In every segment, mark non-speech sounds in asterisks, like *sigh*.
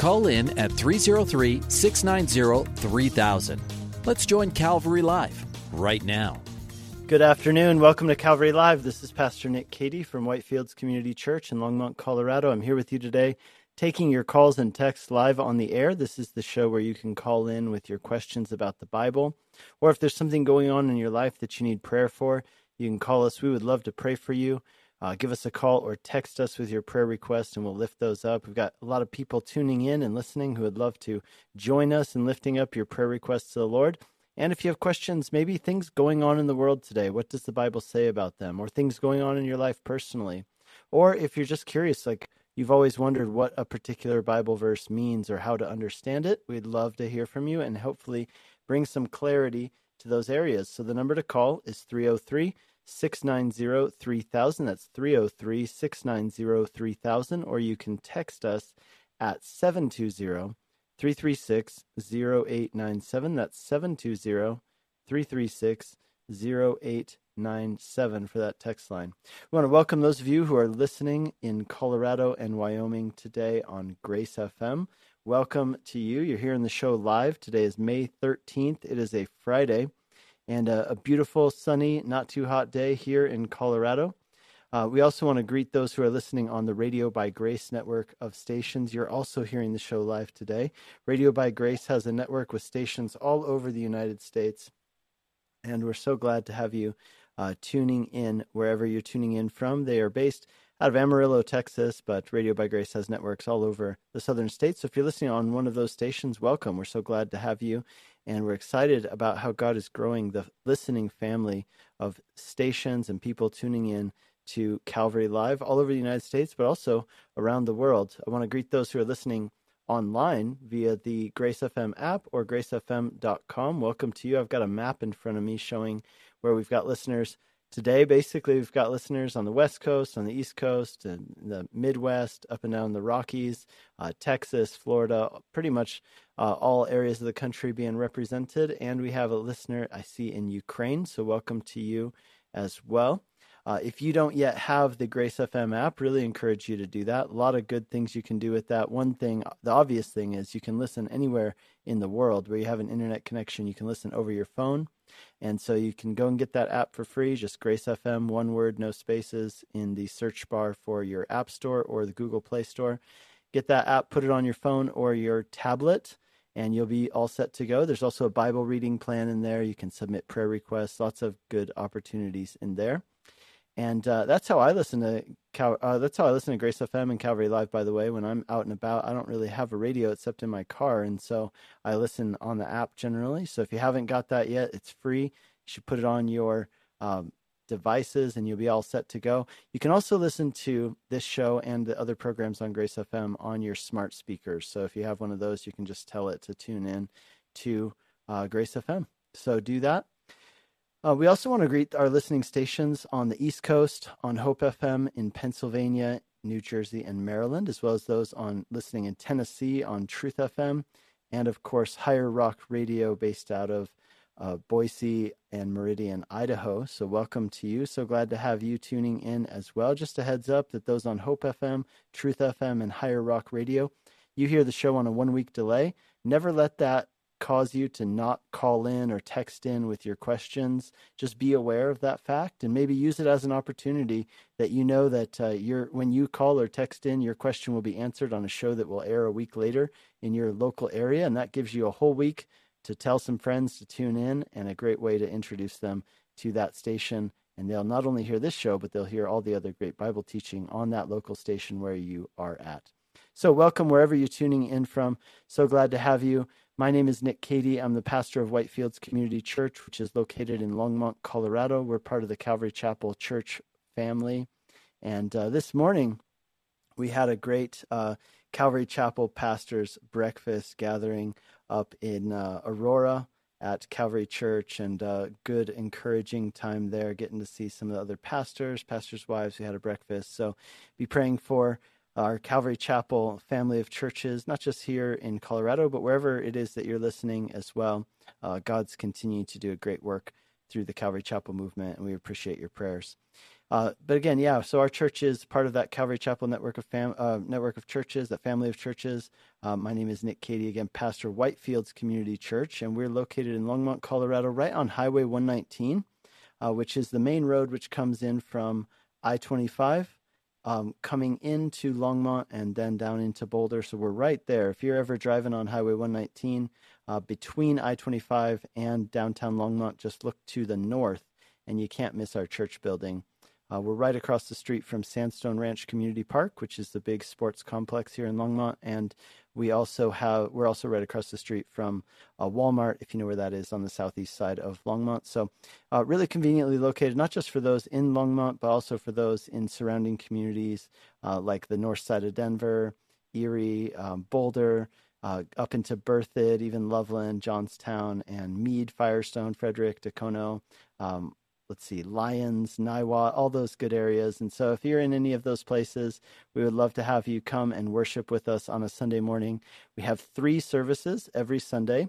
Call in at 303 690 3000. Let's join Calvary Live right now. Good afternoon. Welcome to Calvary Live. This is Pastor Nick Cady from Whitefields Community Church in Longmont, Colorado. I'm here with you today, taking your calls and texts live on the air. This is the show where you can call in with your questions about the Bible, or if there's something going on in your life that you need prayer for, you can call us. We would love to pray for you. Uh, give us a call or text us with your prayer requests and we'll lift those up. We've got a lot of people tuning in and listening who would love to join us in lifting up your prayer requests to the Lord. And if you have questions, maybe things going on in the world today, what does the Bible say about them? Or things going on in your life personally? Or if you're just curious, like you've always wondered what a particular Bible verse means or how to understand it, we'd love to hear from you and hopefully bring some clarity to those areas. So the number to call is 303 690 3000. That's 303 690 3000. Or you can text us at 720 336 0897. That's 720 336 0897 for that text line. We want to welcome those of you who are listening in Colorado and Wyoming today on Grace FM. Welcome to you. You're here in the show live. Today is May 13th. It is a Friday and a, a beautiful, sunny, not too hot day here in Colorado. Uh, we also want to greet those who are listening on the Radio by Grace network of stations. You're also hearing the show live today. Radio by Grace has a network with stations all over the United States, and we're so glad to have you uh, tuning in wherever you're tuning in from. They are based out of Amarillo, Texas, but Radio by Grace has networks all over the southern states. So if you're listening on one of those stations, welcome. We're so glad to have you and we're excited about how God is growing the listening family of stations and people tuning in to Calvary Live all over the United States, but also around the world. I want to greet those who are listening online via the Grace FM app or gracefm.com. Welcome to you. I've got a map in front of me showing where we've got listeners today. Basically, we've got listeners on the West Coast, on the East Coast, and the Midwest, up and down the Rockies, uh, Texas, Florida, pretty much uh, all areas of the country being represented. And we have a listener I see in Ukraine, so welcome to you as well. Uh, if you don't yet have the Grace FM app, really encourage you to do that. A lot of good things you can do with that. One thing, the obvious thing is you can listen anywhere in the world where you have an internet connection. You can listen over your phone. And so you can go and get that app for free, just Grace FM, one word, no spaces, in the search bar for your App Store or the Google Play Store. Get that app, put it on your phone or your tablet and you'll be all set to go. There's also a Bible reading plan in there. You can submit prayer requests, lots of good opportunities in there. And uh, that's how I listen to uh, that's how I listen to Grace FM and Calvary Live. By the way, when I'm out and about, I don't really have a radio except in my car, and so I listen on the app generally. So if you haven't got that yet, it's free. You should put it on your um, devices and you'll be all set to go. You can also listen to this show and the other programs on Grace FM on your smart speakers. So if you have one of those, you can just tell it to tune in to uh, Grace FM. So do that. Uh, we also want to greet our listening stations on the East Coast, on Hope FM in Pennsylvania, New Jersey, and Maryland, as well as those on listening in Tennessee on Truth FM, and of course Higher Rock Radio, based out of uh, Boise and Meridian, Idaho. So, welcome to you. So glad to have you tuning in as well. Just a heads up that those on Hope FM, Truth FM, and Higher Rock Radio, you hear the show on a one week delay. Never let that cause you to not call in or text in with your questions. Just be aware of that fact and maybe use it as an opportunity that you know that uh, you're, when you call or text in, your question will be answered on a show that will air a week later in your local area. And that gives you a whole week to tell some friends to tune in and a great way to introduce them to that station. And they'll not only hear this show, but they'll hear all the other great Bible teaching on that local station where you are at. So, welcome wherever you're tuning in from. So glad to have you. My name is Nick Cady. I'm the pastor of Whitefields Community Church, which is located in Longmont, Colorado. We're part of the Calvary Chapel Church family. And uh, this morning, we had a great uh, Calvary Chapel pastors breakfast gathering up in uh, Aurora at Calvary Church and uh, good, encouraging time there, getting to see some of the other pastors, pastors' wives who had a breakfast. So be praying for our Calvary Chapel family of churches, not just here in Colorado, but wherever it is that you're listening as well. Uh, God's continuing to do a great work through the Calvary Chapel movement, and we appreciate your prayers. Uh, but again, yeah. So our church is part of that Calvary Chapel network of fam- uh, network of churches, that family of churches. Uh, my name is Nick Cady, again, pastor Whitefields Community Church, and we're located in Longmont, Colorado, right on Highway 119, uh, which is the main road which comes in from I-25, um, coming into Longmont and then down into Boulder. So we're right there. If you're ever driving on Highway 119 uh, between I-25 and downtown Longmont, just look to the north, and you can't miss our church building. Uh, we're right across the street from Sandstone Ranch Community Park, which is the big sports complex here in Longmont, and we also have we're also right across the street from uh, Walmart, if you know where that is, on the southeast side of Longmont. So, uh, really conveniently located, not just for those in Longmont, but also for those in surrounding communities uh, like the north side of Denver, Erie, um, Boulder. Uh, up into Berthoud, even Loveland, Johnstown, and Mead, Firestone, Frederick, Dacono, um, let's see, Lyons, Niwot, all those good areas. And so if you're in any of those places, we would love to have you come and worship with us on a Sunday morning. We have three services every Sunday,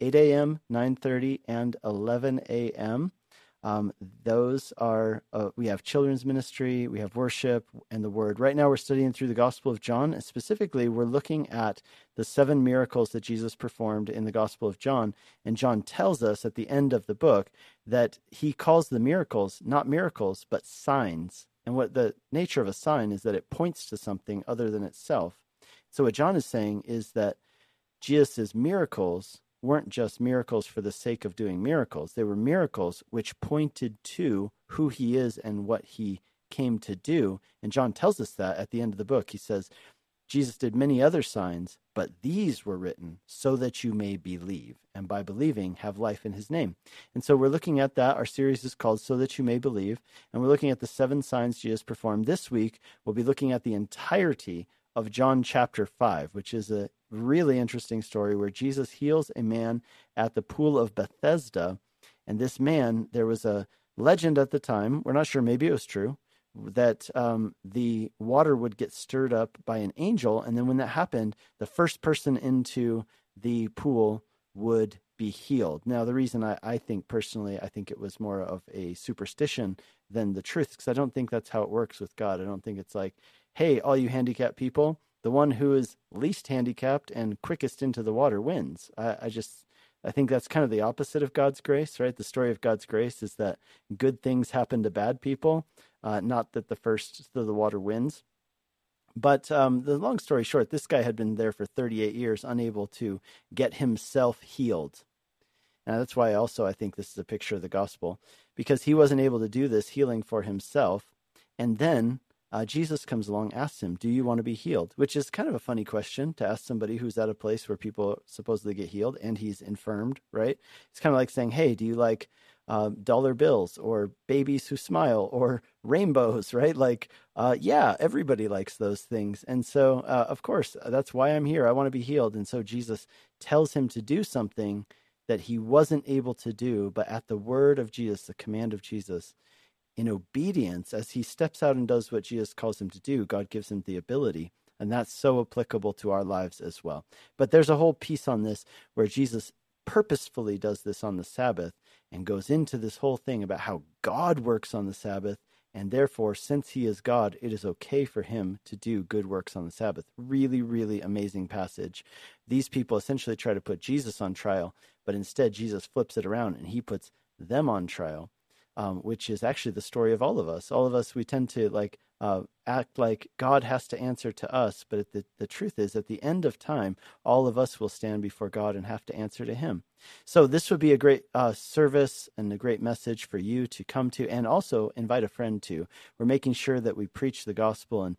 8 a.m., 9.30, and 11 a.m. Um, those are, uh, we have children's ministry, we have worship, and the word. Right now, we're studying through the Gospel of John. And specifically, we're looking at the seven miracles that Jesus performed in the Gospel of John. And John tells us at the end of the book that he calls the miracles not miracles, but signs. And what the nature of a sign is that it points to something other than itself. So, what John is saying is that Jesus' miracles weren't just miracles for the sake of doing miracles. They were miracles which pointed to who he is and what he came to do. And John tells us that at the end of the book. He says, Jesus did many other signs, but these were written so that you may believe, and by believing have life in his name. And so we're looking at that. Our series is called So That You May Believe, and we're looking at the seven signs Jesus performed. This week, we'll be looking at the entirety of John chapter 5, which is a really interesting story where Jesus heals a man at the pool of Bethesda. And this man, there was a legend at the time, we're not sure, maybe it was true, that um, the water would get stirred up by an angel. And then when that happened, the first person into the pool would be healed. Now, the reason I, I think personally, I think it was more of a superstition than the truth, because I don't think that's how it works with God. I don't think it's like, hey, all you handicapped people, the one who is least handicapped and quickest into the water wins. I, I just I think that's kind of the opposite of God's grace, right? The story of God's grace is that good things happen to bad people, uh, not that the first to the water wins. But um, the long story short, this guy had been there for 38 years, unable to get himself healed. And that's why also I think this is a picture of the gospel, because he wasn't able to do this healing for himself. And then uh, Jesus comes along, asks him, Do you want to be healed? Which is kind of a funny question to ask somebody who's at a place where people supposedly get healed and he's infirmed, right? It's kind of like saying, Hey, do you like uh, dollar bills or babies who smile or *laughs* rainbows, right? Like, uh, yeah, everybody likes those things. And so, uh, of course, that's why I'm here. I want to be healed. And so Jesus tells him to do something that he wasn't able to do, but at the word of Jesus, the command of Jesus, in obedience, as he steps out and does what Jesus calls him to do, God gives him the ability. And that's so applicable to our lives as well. But there's a whole piece on this where Jesus purposefully does this on the Sabbath and goes into this whole thing about how God works on the Sabbath. And therefore, since he is God, it is okay for him to do good works on the Sabbath. Really, really amazing passage. These people essentially try to put Jesus on trial, but instead, Jesus flips it around and he puts them on trial um, which is actually the story of all of us. All of us, we tend to like uh, act like God has to answer to us, but the, the truth is, at the end of time, all of us will stand before God and have to answer to Him. So, this would be a great uh, service and a great message for you to come to and also invite a friend to. We're making sure that we preach the gospel and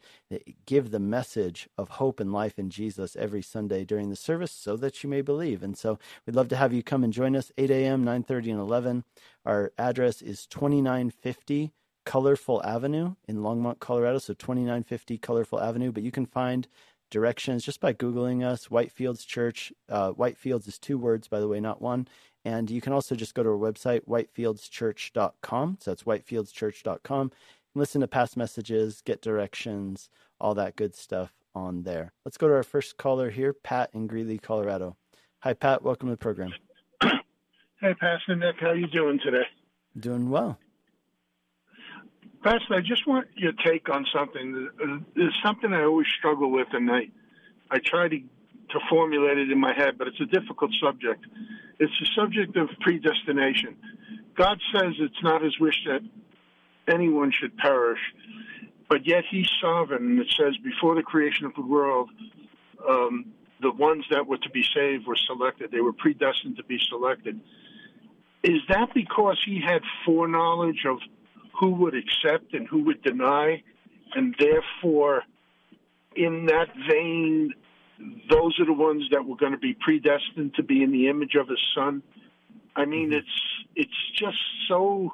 give the message of hope and life in Jesus every Sunday during the service so that you may believe. And so, we'd love to have you come and join us 8 a.m., 9:30, and 11. Our address is 2950 Colorful Avenue in Longmont, Colorado. So 2950 Colorful Avenue. But you can find directions just by Googling us, Whitefields Church. Uh, Whitefields is two words, by the way, not one. And you can also just go to our website, whitefieldschurch.com. So that's whitefieldschurch.com. Listen to past messages, get directions, all that good stuff on there. Let's go to our first caller here, Pat in Greeley, Colorado. Hi, Pat. Welcome to the program. *clears throat* Hey, Pastor Nick. How you doing today? Doing well. Pastor, I just want your take on something. There's something I always struggle with, and I, I try to, to formulate it in my head, but it's a difficult subject. It's the subject of predestination. God says it's not his wish that anyone should perish, but yet he's sovereign. And it says before the creation of the world, um, the ones that were to be saved were selected. They were predestined to be selected. Is that because he had foreknowledge of who would accept and who would deny, and therefore, in that vein, those are the ones that were going to be predestined to be in the image of his son. I mean, mm-hmm. it's it's just so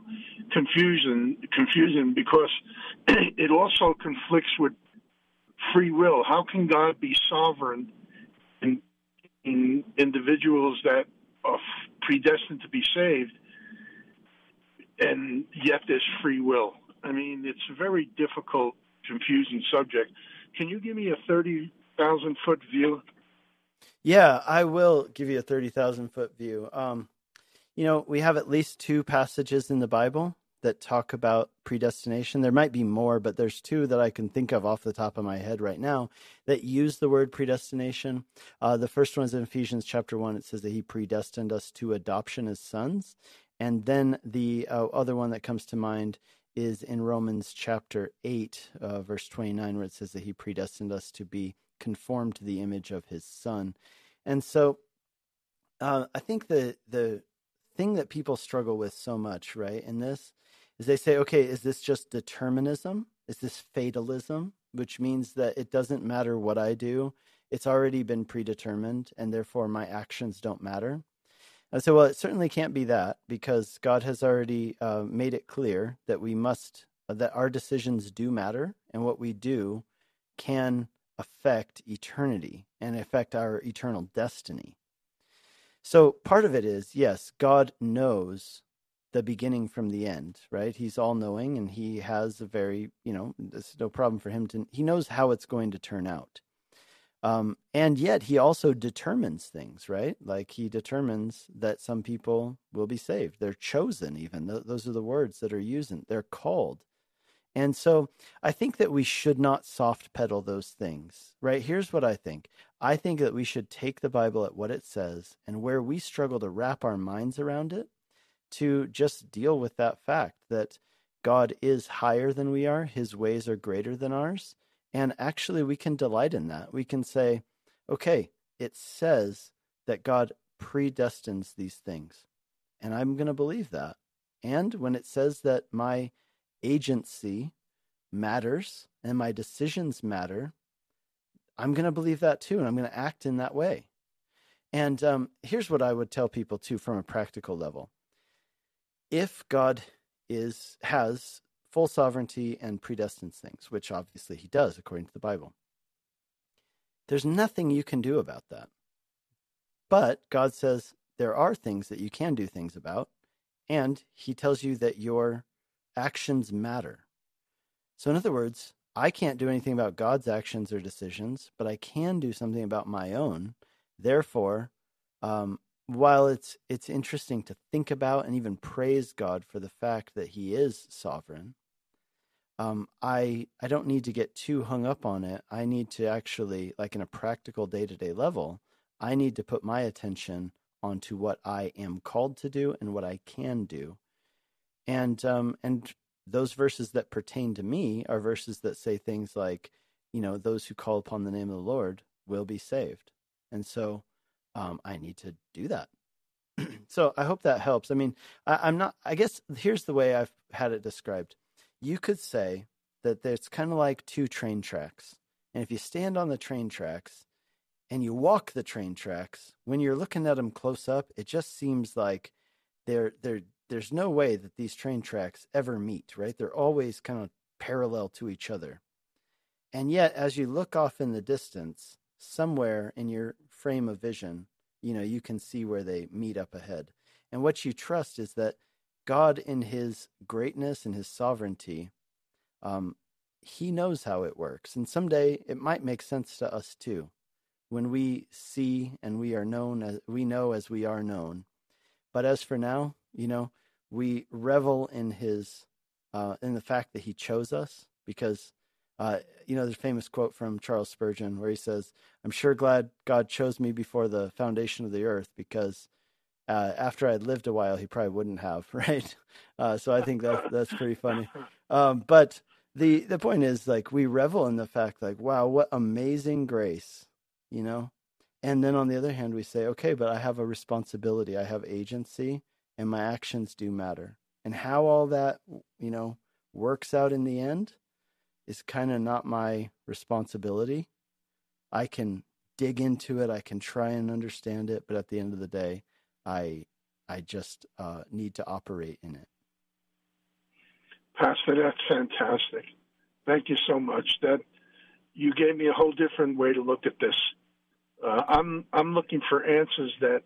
confusing, confusing because *clears throat* it also conflicts with free will. How can God be sovereign in, in individuals that are predestined to be saved, and yet there's free will. I mean, it's a very difficult, confusing subject. Can you give me a 30,000 foot view? Yeah, I will give you a 30,000 foot view. Um, you know, we have at least two passages in the Bible that talk about predestination. There might be more, but there's two that I can think of off the top of my head right now that use the word predestination. Uh, the first one is in Ephesians chapter 1. It says that he predestined us to adoption as sons. And then the uh, other one that comes to mind is in Romans chapter 8, uh, verse 29, where it says that he predestined us to be conformed to the image of his son. And so uh, I think the, the thing that people struggle with so much, right, in this is they say, okay, is this just determinism? Is this fatalism? Which means that it doesn't matter what I do, it's already been predetermined, and therefore my actions don't matter. I say, well, it certainly can't be that because God has already uh, made it clear that we must, uh, that our decisions do matter, and what we do can affect eternity and affect our eternal destiny. So part of it is, yes, God knows the beginning from the end, right? He's all knowing and he has a very, you know, it's no problem for him to, he knows how it's going to turn out. Um, and yet he also determines things, right? Like he determines that some people will be saved. They're chosen, even. Th- those are the words that are used. They're called. And so I think that we should not soft pedal those things, right? Here's what I think I think that we should take the Bible at what it says and where we struggle to wrap our minds around it to just deal with that fact that God is higher than we are, his ways are greater than ours. And actually, we can delight in that. We can say, okay, it says that God predestines these things. And I'm going to believe that. And when it says that my agency matters and my decisions matter, I'm going to believe that too. And I'm going to act in that way. And um, here's what I would tell people too from a practical level if God is has full sovereignty and predestines things, which obviously he does according to the Bible, there's nothing you can do about that. But God says there are things that you can do things about, and he tells you that your actions matter. So, in other words, I can't do anything about God's actions or decisions, but I can do something about my own. Therefore, um, while it's it's interesting to think about and even praise God for the fact that He is sovereign, um, I I don't need to get too hung up on it. I need to actually, like in a practical day to day level, I need to put my attention onto what I am called to do and what I can do, and um, and those verses that pertain to me are verses that say things like, you know, those who call upon the name of the Lord will be saved, and so um, I need to do that. *clears throat* so I hope that helps. I mean, I, am not, I guess here's the way I've had it described. You could say that it's kind of like two train tracks. And if you stand on the train tracks and you walk the train tracks, when you're looking at them close up, it just seems like they're, they're, there's no way that these train tracks ever meet, right? They're always kind of parallel to each other. And yet, as you look off in the distance, somewhere in your frame of vision, you know, you can see where they meet up ahead. And what you trust is that God, in his greatness and his sovereignty, um, he knows how it works. And someday it might make sense to us too. When we see and we are known as we know as we are known. But as for now, you know, we revel in his uh, in the fact that he chose us because uh, you know, there's a famous quote from Charles Spurgeon where he says, I'm sure glad God chose me before the foundation of the earth because uh, after I'd lived a while, he probably wouldn't have, *laughs* right? Uh, so I think that that's pretty funny. Um, but the the point is, like, we revel in the fact, like, wow, what amazing grace, you know. And then on the other hand, we say, okay, but I have a responsibility, I have agency, and my actions do matter. And how all that, you know, works out in the end is kind of not my responsibility. I can dig into it, I can try and understand it, but at the end of the day, I I just uh, need to operate in it. Pastor, that's fantastic. Thank you so much. That you gave me a whole different way to look at this. Uh, I'm I'm looking for answers that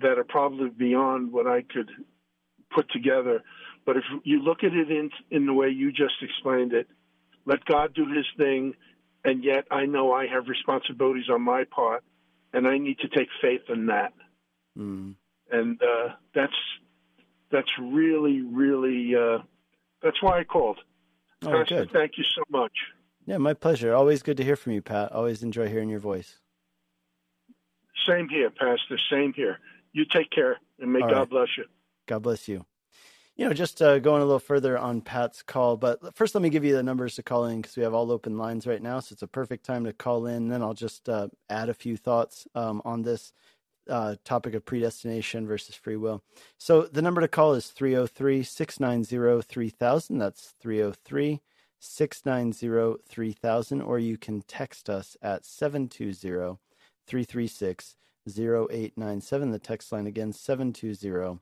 that are probably beyond what I could put together. But if you look at it in in the way you just explained it, let God do his thing, and yet I know I have responsibilities on my part, and I need to take faith in that. Mm. And uh, that's that's really, really uh, that's why I called. Oh, Pastor, good. thank you so much. Yeah, my pleasure. Always good to hear from you, Pat. Always enjoy hearing your voice. Same here, Pastor. Same here. You take care, and may All God right. bless you. God bless you you know, just uh, going a little further on Pat's call, but first let me give you the numbers to call in because we have all open lines right now. So it's a perfect time to call in. Then I'll just uh, add a few thoughts um, on this uh, topic of predestination versus free will. So the number to call is 303 690 3000. That's 303 690 3000. Or you can text us at 720 336 0897. The text line again, 720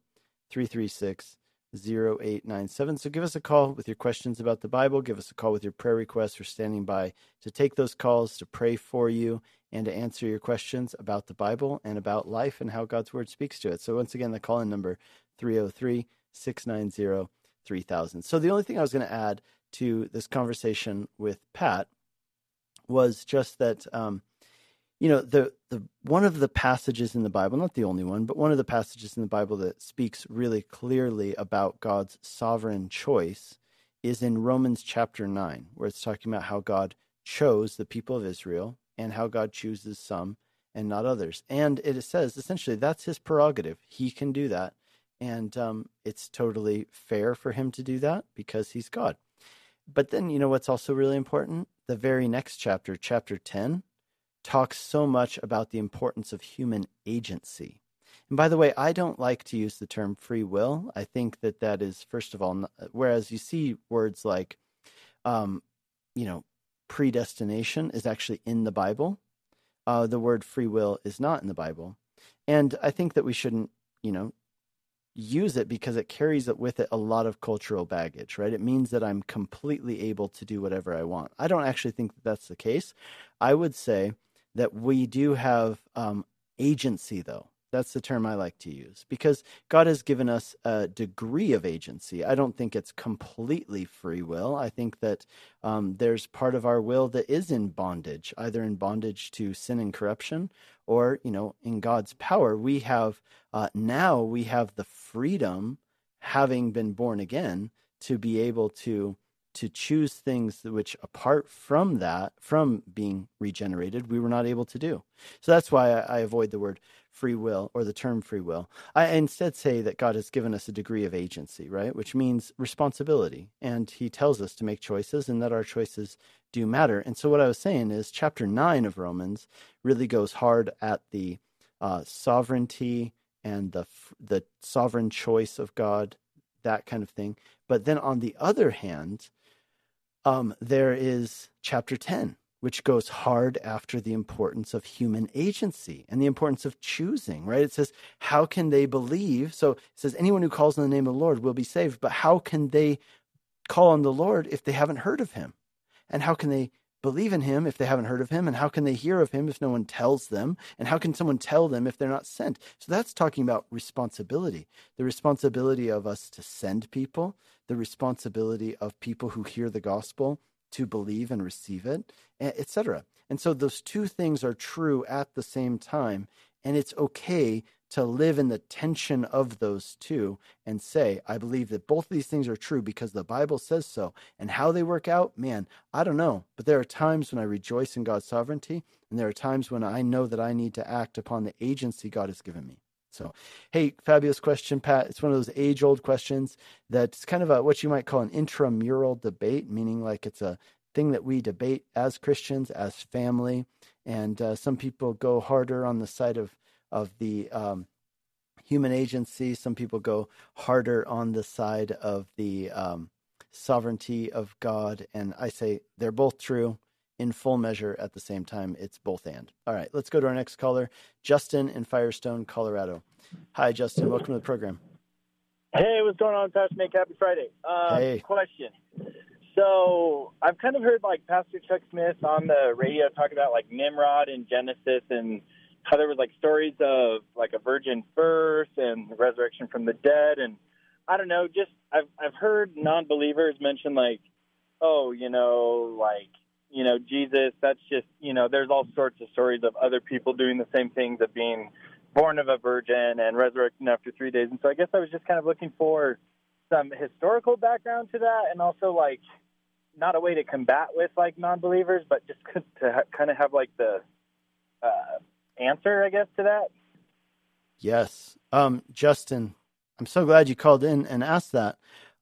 336 0897. So give us a call with your questions about the Bible. Give us a call with your prayer requests. We're standing by to take those calls, to pray for you, and to answer your questions about the Bible and about life and how God's Word speaks to it. So once again, the call in number 303 690 3000. So the only thing I was going to add to this conversation with Pat was just that. Um, you know the the one of the passages in the bible not the only one but one of the passages in the bible that speaks really clearly about god's sovereign choice is in romans chapter 9 where it's talking about how god chose the people of israel and how god chooses some and not others. And it says essentially that's his prerogative. He can do that. And um, it's totally fair for him to do that because he's god. But then you know what's also really important? The very next chapter chapter 10 talks so much about the importance of human agency. And by the way, I don't like to use the term free will. I think that that is, first of all, whereas you see words like, um, you know, predestination is actually in the Bible, uh, the word free will is not in the Bible. And I think that we shouldn't, you know, use it because it carries with it a lot of cultural baggage, right? It means that I'm completely able to do whatever I want. I don't actually think that that's the case. I would say that we do have um, agency, though. That's the term I like to use because God has given us a degree of agency. I don't think it's completely free will. I think that um, there's part of our will that is in bondage, either in bondage to sin and corruption or, you know, in God's power. We have uh, now we have the freedom, having been born again, to be able to to choose things which apart from that from being regenerated we were not able to do. So that's why i, avoid the word free will or the term free will. I instead say that god has given us a degree of agency right? Which means responsibility. And he tells us to make choices and that our choices do matter. And so what i was saying is chapter 9 of romans really goes hard at the uh, sovereignty and the the sovereign choice of god that kind of thing. But then on the other hand um, there is chapter 10, which goes hard after the importance of human agency and the importance of choosing, right? It says, How can they believe? So it says, Anyone who calls on the name of the Lord will be saved, but how can they call on the Lord if they haven't heard of him? And how can they believe in him if they haven't heard of him? And how can they hear of him if no one tells them? And how can someone tell them if they're not sent? So that's talking about responsibility the responsibility of us to send people, the responsibility of people who hear the gospel to believe and receive it, etc. And so those two things are true at the same time. And it's okay to live in the tension of those two and say, I believe that both of these things are true because the Bible says so. And how they work out, man, I don't know. But there are times when I rejoice in God's sovereignty, and there are times when I know that I need to act upon the agency God has given me. So, hey, fabulous question, Pat. It's one of those age old questions that's kind of a, what you might call an intramural debate, meaning like it's a thing that we debate as Christians, as family. And uh, some people go harder on the side of of the um, human agency. Some people go harder on the side of the um, sovereignty of God. And I say they're both true in full measure at the same time. It's both and. All right, let's go to our next caller, Justin in Firestone, Colorado. Hi, Justin. Welcome to the program. Hey, what's going on, Pastor Nick? Happy Friday. Uh, hey. Question. So I've kind of heard like Pastor Chuck Smith on the radio talk about like Nimrod in Genesis and how there was like stories of like a virgin birth and resurrection from the dead and I don't know, just I've I've heard non-believers mention like, oh, you know, like you know Jesus. That's just you know, there's all sorts of stories of other people doing the same things of being born of a virgin and resurrecting after three days. And so I guess I was just kind of looking for some historical background to that, and also like not a way to combat with like non-believers, but just to ha- kind of have like the uh, answer, I guess, to that? Yes. Um, Justin, I'm so glad you called in and asked that.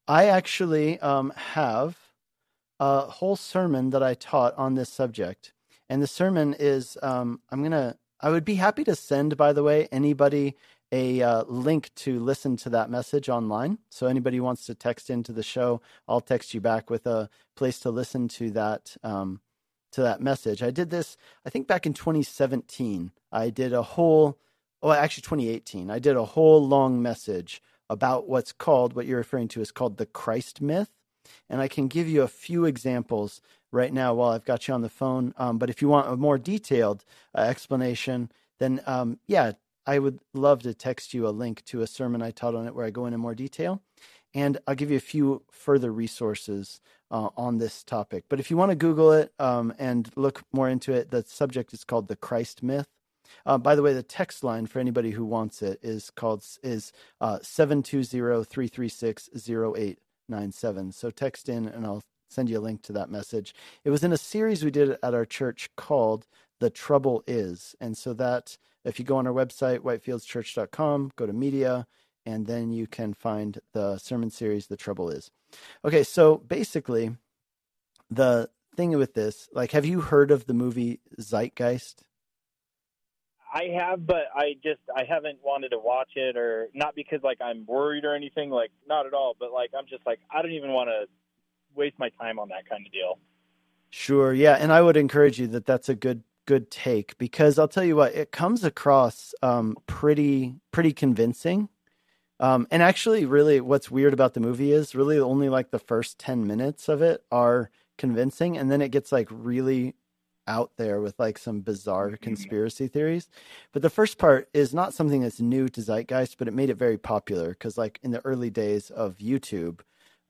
I actually um, have a whole sermon that I taught on this subject. And the sermon is um, I'm going to, I would be happy to send, by the way, anybody a uh, link to listen to that message online. So anybody wants to text into the show, I'll text you back with a place to listen to that um, to that message. I did this, I think, back in 2017. I did a whole, oh, actually 2018. I did a whole long message about what's called, what you're referring to is called the Christ myth. And I can give you a few examples right now while I've got you on the phone. Um, but if you want a more detailed uh, explanation, then um, yeah, I would love to text you a link to a sermon I taught on it where I go into more detail. And I'll give you a few further resources uh, on this topic. But if you want to Google it um, and look more into it, the subject is called the Christ myth. Uh, by the way, the text line for anybody who wants it is called is uh, seven two zero three three six zero eight nine seven. So text in, and I'll send you a link to that message. It was in a series we did at our church called "The Trouble Is," and so that if you go on our website whitefieldschurch.com, go to media, and then you can find the sermon series "The Trouble Is." Okay, so basically, the thing with this, like, have you heard of the movie Zeitgeist? I have, but I just I haven't wanted to watch it, or not because like I'm worried or anything, like not at all. But like I'm just like I don't even want to waste my time on that kind of deal. Sure, yeah, and I would encourage you that that's a good good take because I'll tell you what it comes across um, pretty pretty convincing. Um, and actually, really, what's weird about the movie is really only like the first ten minutes of it are convincing, and then it gets like really out there with like some bizarre mm-hmm. conspiracy theories. But the first part is not something that's new to Zeitgeist, but it made it very popular because, like, in the early days of YouTube,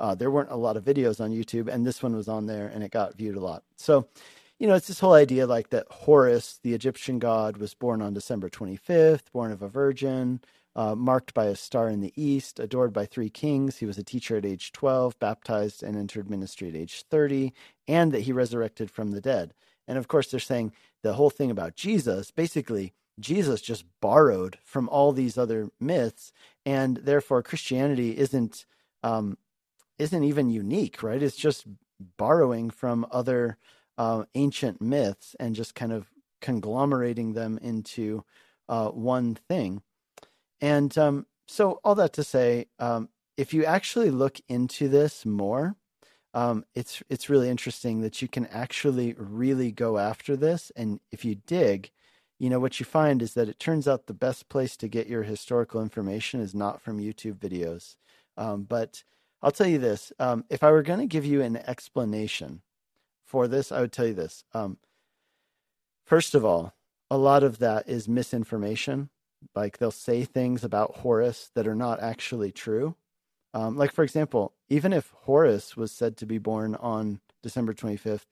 uh, there weren't a lot of videos on YouTube, and this one was on there and it got viewed a lot. So, you know, it's this whole idea like that Horus, the Egyptian god, was born on December 25th, born of a virgin. Uh, marked by a star in the east, adored by three kings. He was a teacher at age 12, baptized and entered ministry at age 30, and that he resurrected from the dead. And of course, they're saying the whole thing about Jesus, basically, Jesus just borrowed from all these other myths, and therefore Christianity isn't um, isn't even unique, right? It's just borrowing from other uh, ancient myths and just kind of conglomerating them into uh, one thing. And um, so, all that to say, um, if you actually look into this more, um, it's it's really interesting that you can actually really go after this, and if you dig, you know what you find is that it turns out the best place to get your historical information is not from YouTube videos. Um, but I'll tell you this: um, if I were going to give you an explanation for this, I would tell you this. Um, first of all, a lot of that is misinformation. Like they'll say things about Horus that are not actually true. Um, like, for example, even if Horus was said to be born on December 25th,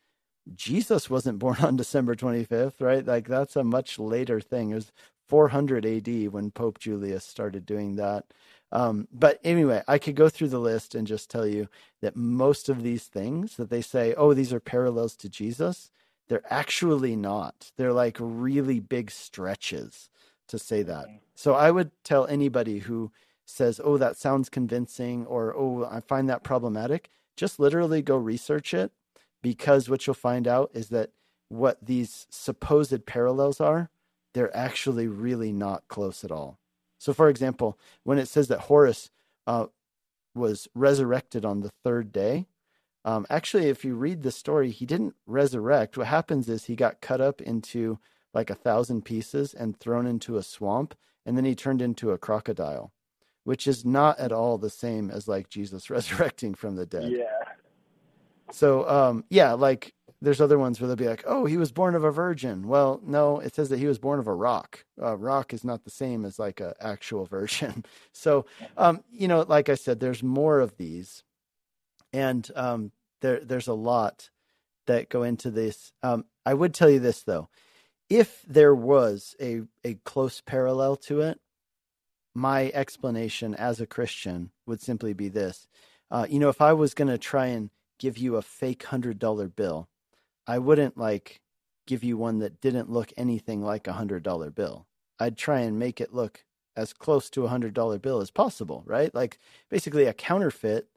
Jesus wasn't *laughs* born on December 25th, right? Like, that's a much later thing. It was 400 AD when Pope Julius started doing that. Um, but anyway, I could go through the list and just tell you that most of these things that they say, oh, these are parallels to Jesus, they're actually not. They're like really big stretches to say that. Mm-hmm. So I would tell anybody who says, oh, that sounds convincing, or oh, I find that problematic, just literally go research it because what you'll find out is that what these supposed parallels are, they're actually really not close at all. So, for example, when it says that Horus uh, was resurrected on the third day, um, actually, if you read the story, he didn't resurrect. What happens is he got cut up into like a thousand pieces and thrown into a swamp, and then he turned into a crocodile, which is not at all the same as like Jesus *laughs* resurrecting from the dead. Yeah. So, um, yeah, like there's other ones where they'll be like, "Oh, he was born of a virgin." Well, no, it says that he was born of a rock. Uh, rock is not the same as like an actual *laughs* virgin. So, um, you know, like I said, there's more of these, and um, there there's a lot that go into this. Um, I would tell you this though, if there was a a close parallel to it, my explanation as a Christian would simply be this: uh, you know, if I was going to try and give you a fake hundred dollar bill I wouldn't like give you one that didn't look anything like a hundred dollar bill. I'd try and make it look as close to a hundred dollar bill as possible, right? Like basically a counterfeit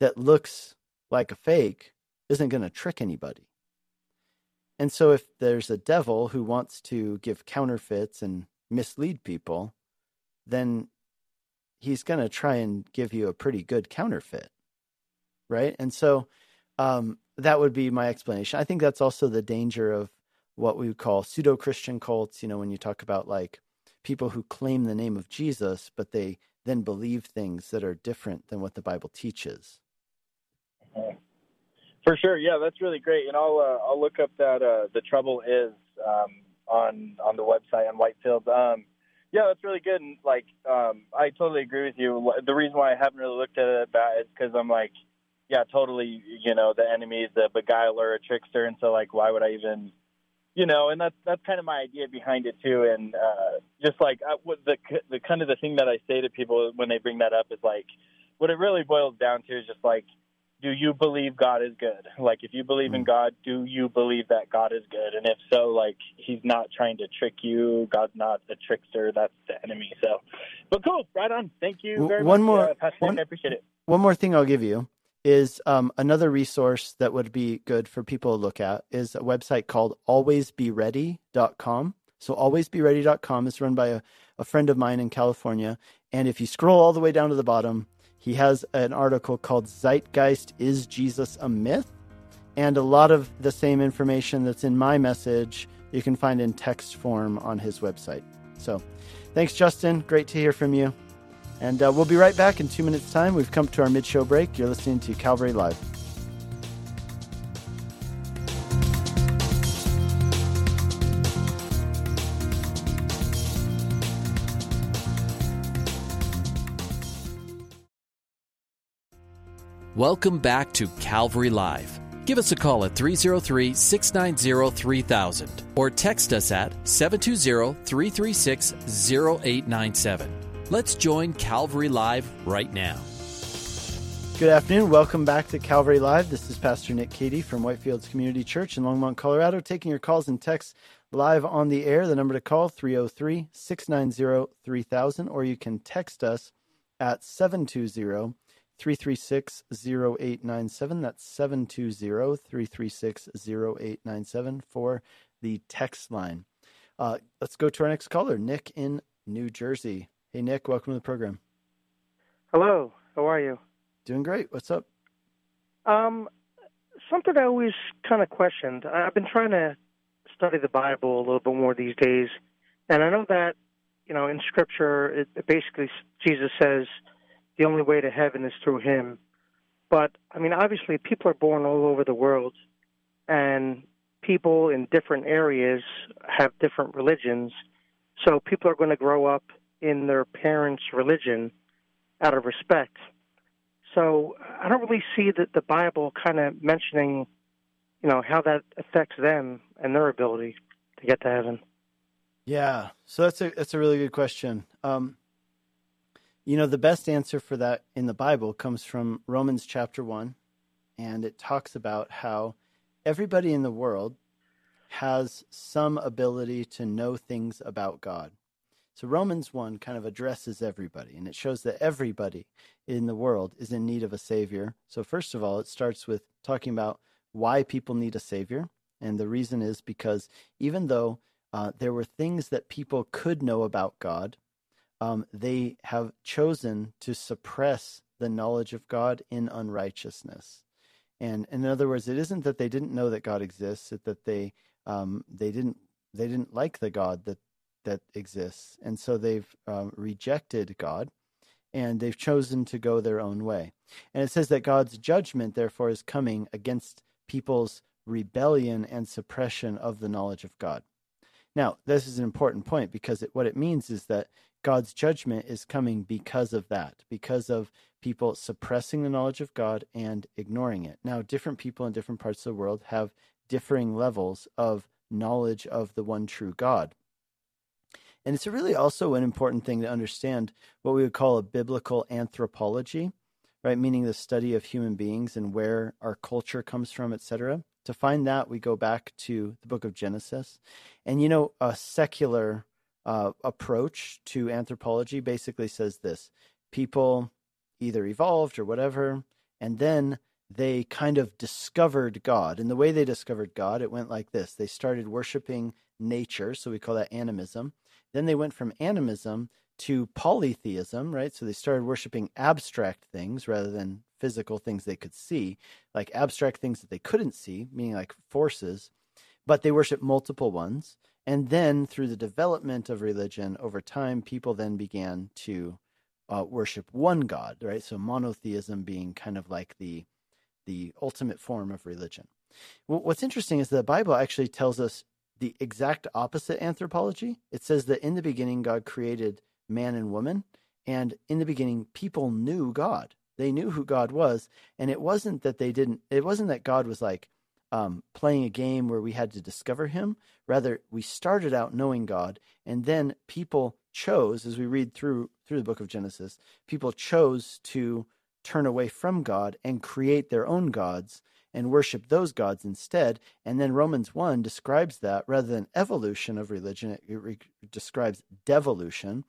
that looks like a fake isn't going to trick anybody. And so if there's a devil who wants to give counterfeits and mislead people, then he's going to try and give you a pretty good counterfeit. Right? And so um, that would be my explanation. I think that's also the danger of what we would call pseudo Christian cults. You know, when you talk about like people who claim the name of Jesus, but they then believe things that are different than what the Bible teaches. For sure, yeah, that's really great, and I'll uh, I'll look up that uh, the trouble is um, on on the website on Whitefield. Um, yeah, that's really good, and like um, I totally agree with you. The reason why I haven't really looked at it about is because I'm like yeah, totally. You know, the enemy is a beguiler, a trickster, and so like, why would I even, you know? And that's that's kind of my idea behind it too. And uh, just like I, the the kind of the thing that I say to people when they bring that up is like, what it really boils down to is just like, do you believe God is good? Like, if you believe in mm. God, do you believe that God is good? And if so, like, He's not trying to trick you. God's not a trickster. That's the enemy. So, but cool, right on. Thank you very one much, more, uh, Pastor. One, I appreciate it. One more thing I'll give you is um, another resource that would be good for people to look at is a website called alwaysbeready.com. So alwaysbeready.com is run by a, a friend of mine in California. And if you scroll all the way down to the bottom, he has an article called Zeitgeist Is Jesus a Myth? And a lot of the same information that's in my message you can find in text form on his website. So thanks, Justin. Great to hear from you. And uh, we'll be right back in two minutes' time. We've come to our mid show break. You're listening to Calvary Live. Welcome back to Calvary Live. Give us a call at 303 690 3000 or text us at 720 336 0897. Let's join Calvary Live right now. Good afternoon. Welcome back to Calvary Live. This is Pastor Nick Cady from Whitefields Community Church in Longmont, Colorado, taking your calls and texts live on the air. The number to call 303 690 3000, or you can text us at 720 336 0897. That's 720 336 0897 for the text line. Uh, let's go to our next caller, Nick in New Jersey. Hey, Nick, welcome to the program. Hello, how are you? Doing great. What's up? Um, something I always kind of questioned. I've been trying to study the Bible a little bit more these days, and I know that you know in Scripture it, it basically Jesus says the only way to heaven is through Him. But I mean, obviously, people are born all over the world, and people in different areas have different religions. So people are going to grow up in their parents' religion out of respect. So I don't really see that the Bible kind of mentioning, you know, how that affects them and their ability to get to heaven. Yeah, so that's a that's a really good question. Um, you know, the best answer for that in the Bible comes from Romans chapter one, and it talks about how everybody in the world has some ability to know things about God. So Romans 1 kind of addresses everybody, and it shows that everybody in the world is in need of a Savior. So, first of all, it starts with talking about why people need a Savior. And the reason is because even though uh, there were things that people could know about God, um, they have chosen to suppress the knowledge of God in unrighteousness. And in other words, it isn't that they didn't know that God exists; it's that they um, they didn't they didn't like the God that that exists, and so they've um, rejected God, and they've chosen to go their own way. And it says that God's judgment, therefore, is coming against people's rebellion and suppression of the knowledge of God. Now, this is an important point because it, what it means is that God's judgment is coming because of that, because of people suppressing the knowledge of God and ignoring it. Now, different people in different parts of the world have differing levels of knowledge of the one true God. And it's really also an important thing to understand what we would call a biblical anthropology, right? Meaning the study of human beings and where our culture comes from, etc. To find that, we go back to the book of Genesis. And you know, a secular uh, approach to anthropology basically says this people either evolved or whatever, and then they kind of discovered God. And the way they discovered God, it went like this they started worshiping nature, so we call that animism. Then they went from animism to polytheism, right? So they started worshiping abstract things rather than physical things they could see, like abstract things that they couldn't see, meaning like forces, but they worship multiple ones. And then through the development of religion over time, people then began to uh, worship one God, right? So monotheism being kind of like the the ultimate form of religion. What's interesting is that the Bible actually tells us the exact opposite anthropology. It says that in the beginning, God created man and woman, and in the beginning, people knew God. They knew who God was, and it wasn't that they didn't. It wasn't that God was like um, playing a game where we had to discover Him. Rather, we started out knowing God, and then people chose, as we read through through the book of Genesis, people chose to turn away from God and create their own gods and worship those gods instead. And then Romans 1 describes that rather than evolution of religion, it, re- describes devolution,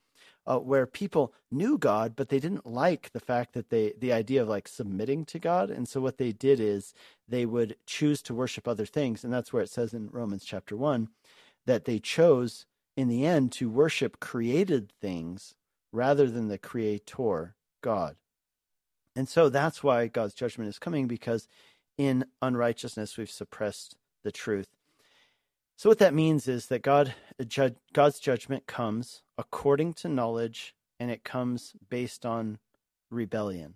uh, where people knew God, but they didn't like the fact that they, the idea of like submitting to God. And so what they did is they would choose to worship other things. And that's where it says in Romans chapter 1 that they chose in the end to worship created things rather than the creator, God. And so that's why God's judgment is coming because in unrighteousness we've suppressed the truth. So what that means is that God uh, God's judgment comes according to knowledge and it comes based on rebellion.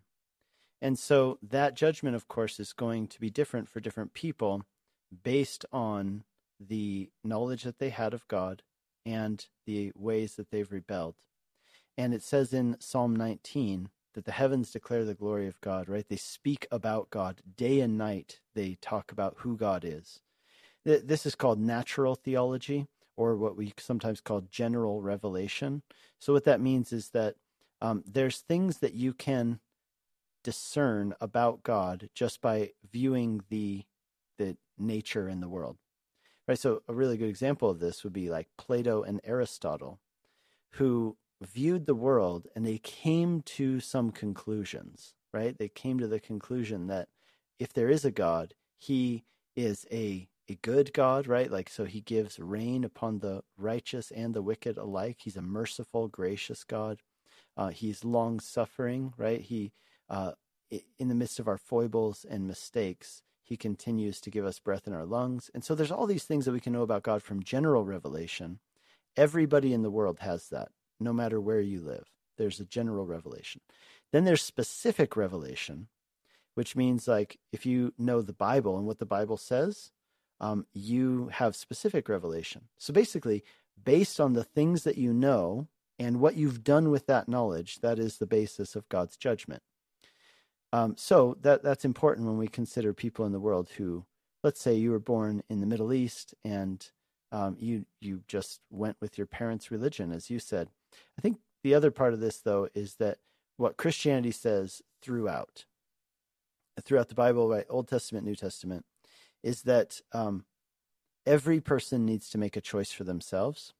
And so that judgment of course is going to be different for different people based on the knowledge that they had of God and the ways that they've rebelled. And it says in Psalm 19 that the heavens declare the glory of God, right? They speak about God day and night. They talk about who God is. This is called natural theology, or what we sometimes call general revelation. So, what that means is that um, there's things that you can discern about God just by viewing the the nature in the world. Right? So a really good example of this would be like Plato and Aristotle, who viewed the world and they came to some conclusions, right? They came to the conclusion that if there is a God, he is a a good God, right? Like so he gives rain upon the righteous and the wicked alike. He's a merciful, gracious God. Uh, he's long suffering, right? He uh, in the midst of our foibles and mistakes, he continues to give us breath in our lungs. And so there's all these things that we can know about God from general revelation. Everybody in the world has that no matter where you live. There's a general revelation. Then there's specific revelation, which means like if you know the Bible and what the Bible says, um, you have specific revelation. So basically, based on the things that you know and what you've done with that knowledge, that is the basis of God's judgment. Um, so that that's important when we consider people in the world who, let's say, you were born in the Middle East and um, you you just went with your parents' religion, as you said. I think the other part of this, though, is that what Christianity says throughout, throughout the Bible, right, Old Testament, New Testament, is that um, every person needs to make a choice for themselves.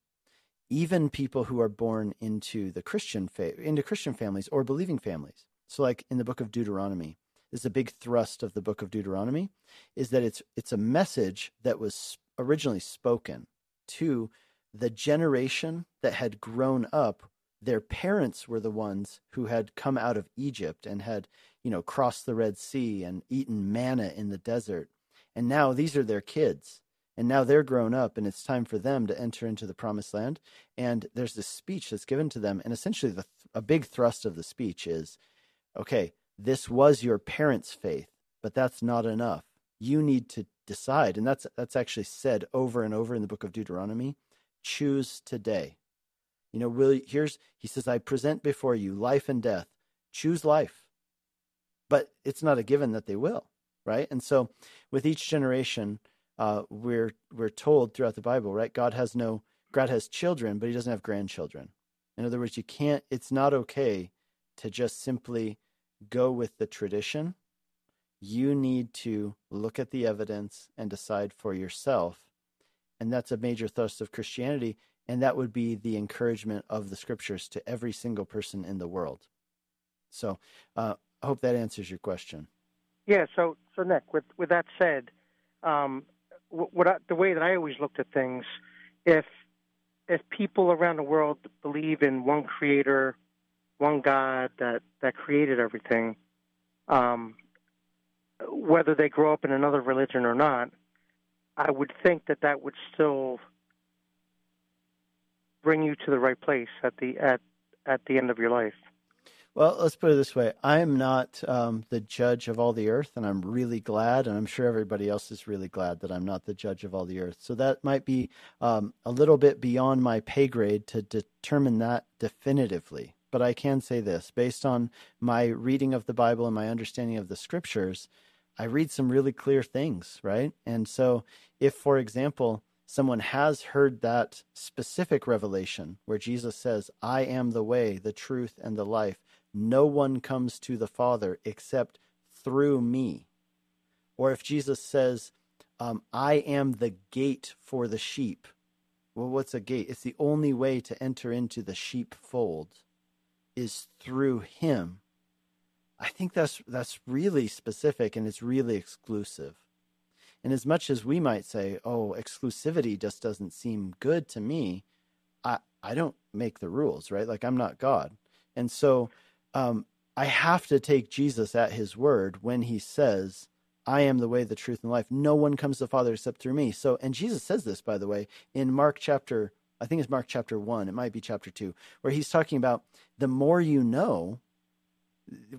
Even people who are born into the Christian into Christian families or believing families. So, like in the book of Deuteronomy, this is a big thrust of the book of Deuteronomy, is that it's it's a message that was originally spoken to the generation that had grown up their parents were the ones who had come out of Egypt and had, you know, crossed the Red Sea and eaten manna in the desert. And now these are their kids. And now they're grown up and it's time for them to enter into the promised land. And there's this speech that's given to them. And essentially, the, a big thrust of the speech is okay, this was your parents' faith, but that's not enough. You need to decide. And that's, that's actually said over and over in the book of Deuteronomy choose today you know, will here's he says, I present before you life and death. Choose life. But it's not a given that they will, right? And so with each generation, uh, we're we're told throughout the Bible, right? God has no God has children, but he doesn't have grandchildren. In other words, you can't it's not okay to just simply go with the tradition. You need to look at the evidence and decide for yourself. And that's a major thrust of Christianity and that would be the encouragement of the scriptures to every single person in the world. So uh, I hope that answers your question. Yeah. So, so Nick, with with that said, um, what I, the way that I always looked at things, if if people around the world believe in one creator, one God that that created everything, um, whether they grow up in another religion or not, I would think that that would still bring you to the right place at the at at the end of your life. Well, let's put it this way: I am not um, the judge of all the earth, and I'm really glad, and I'm sure everybody else is really glad that I'm not the judge of all the earth. So that might be um, a little bit beyond my pay grade to determine that definitively. But I can say this: based on my reading of the Bible and my understanding of the Scriptures, I read some really clear things, right? And so, if, for example, someone has heard that specific revelation where Jesus says, I am the way, the truth, and the life. No one comes to the Father except through me. Or if Jesus says, um, I am the gate for the sheep. Well, what's a gate? It's the only way to enter into the sheepfold is through him. I think that's that's really specific and it's really exclusive. And as much as we might say, oh, exclusivity just doesn't seem good to me, I, I don't make the rules, right? Like I'm not God. And so um, I have to take Jesus at his word when he says, I am the way, the truth, and life. No one comes to the Father except through me. So, and Jesus says this, by the way, in Mark chapter, I think it's Mark chapter one, it might be chapter two, where he's talking about the more you know,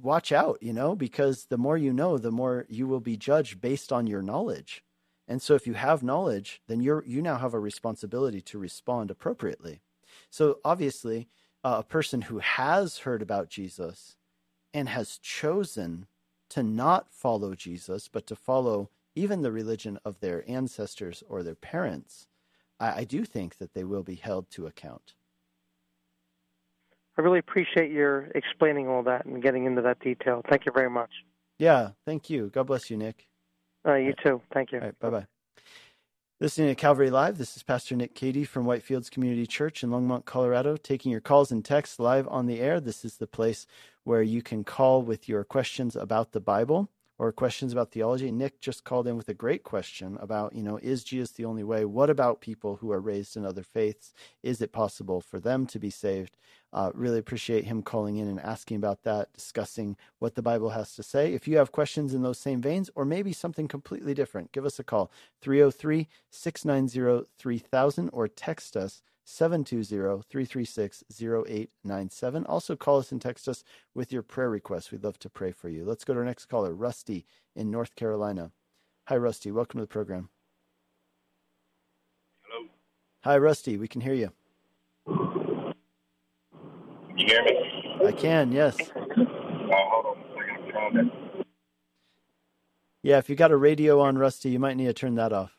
watch out, you know, because the more you know, the more you will be judged based on your knowledge. And so if you have knowledge, then you're you now have a responsibility to respond appropriately. So obviously, uh, a person who has heard about Jesus and has chosen to not follow Jesus, but to follow even the religion of their ancestors or their parents, I, I do think that they will be held to account. I really appreciate your explaining all that and getting into that detail. Thank you very much. Yeah, thank you. God bless you, Nick. Uh, you too. Thank you. All right, bye bye. Listening to Calvary Live, this is Pastor Nick Cady from Whitefields Community Church in Longmont, Colorado, taking your calls and texts live on the air. This is the place where you can call with your questions about the Bible or questions about theology. Nick just called in with a great question about, you know, is Jesus the only way? What about people who are raised in other faiths? Is it possible for them to be saved? Uh, really appreciate him calling in and asking about that, discussing what the Bible has to say. If you have questions in those same veins, or maybe something completely different, give us a call 303 690 3000 or text us 720 336 0897. Also, call us and text us with your prayer requests. We'd love to pray for you. Let's go to our next caller, Rusty in North Carolina. Hi, Rusty. Welcome to the program. Hello. Hi, Rusty. We can hear you. Can you hear me? I can, yes. Oh, hold on a second. Yeah, if you got a radio on, Rusty, you might need to turn that off.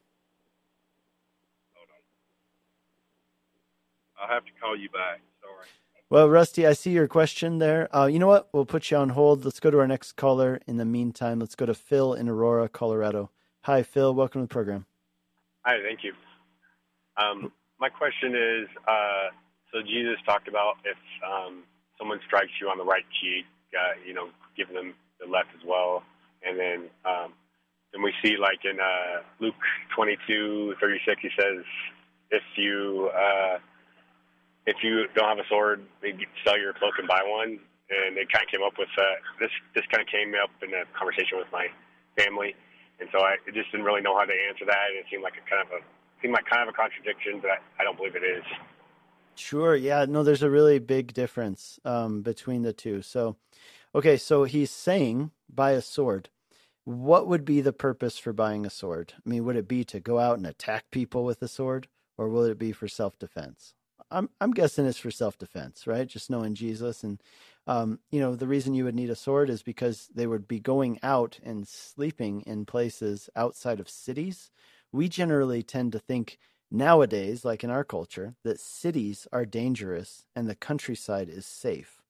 I'll have to call you back. Sorry. Well, Rusty, I see your question there. Uh, you know what? We'll put you on hold. Let's go to our next caller. In the meantime, let's go to Phil in Aurora, Colorado. Hi, Phil. Welcome to the program. Hi, thank you. Um, my question is, uh, so Jesus talked about if um, someone strikes you on the right cheek, uh, you know, give them the left as well. And then, um, then we see like in uh, Luke 22, 36, he says, if you uh, if you don't have a sword, they sell your cloak and buy one. And it kind of came up with uh, this. This kind of came up in a conversation with my family, and so I just didn't really know how to answer that. It seemed like a kind of a seemed like kind of a contradiction, but I, I don't believe it is. Sure. Yeah. No, there's a really big difference um, between the two. So, okay. So he's saying buy a sword. What would be the purpose for buying a sword? I mean, would it be to go out and attack people with a sword, or will it be for self defense? I'm I'm guessing it's for self defense, right? Just knowing Jesus, and um, you know, the reason you would need a sword is because they would be going out and sleeping in places outside of cities. We generally tend to think nowadays, like in our culture, that cities are dangerous and the countryside is safe.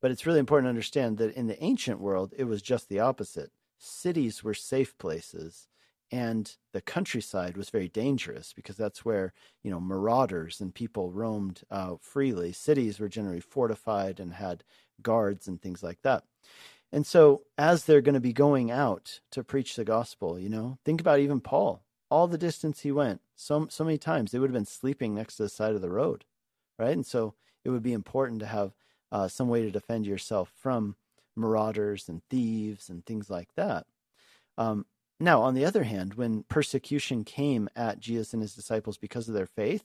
But it's really important to understand that in the ancient world, it was just the opposite. Cities were safe places and the countryside was very dangerous because that's where you know marauders and people roamed uh, freely. Cities were generally fortified and had guards and things like that. And so, as they're going to be going out to preach the gospel, you know, think about even Paul. All the distance he went, so so many times they would have been sleeping next to the side of the road, right? And so, it would be important to have uh, some way to defend yourself from marauders and thieves and things like that. Um, now, on the other hand, when persecution came at Jesus and his disciples because of their faith,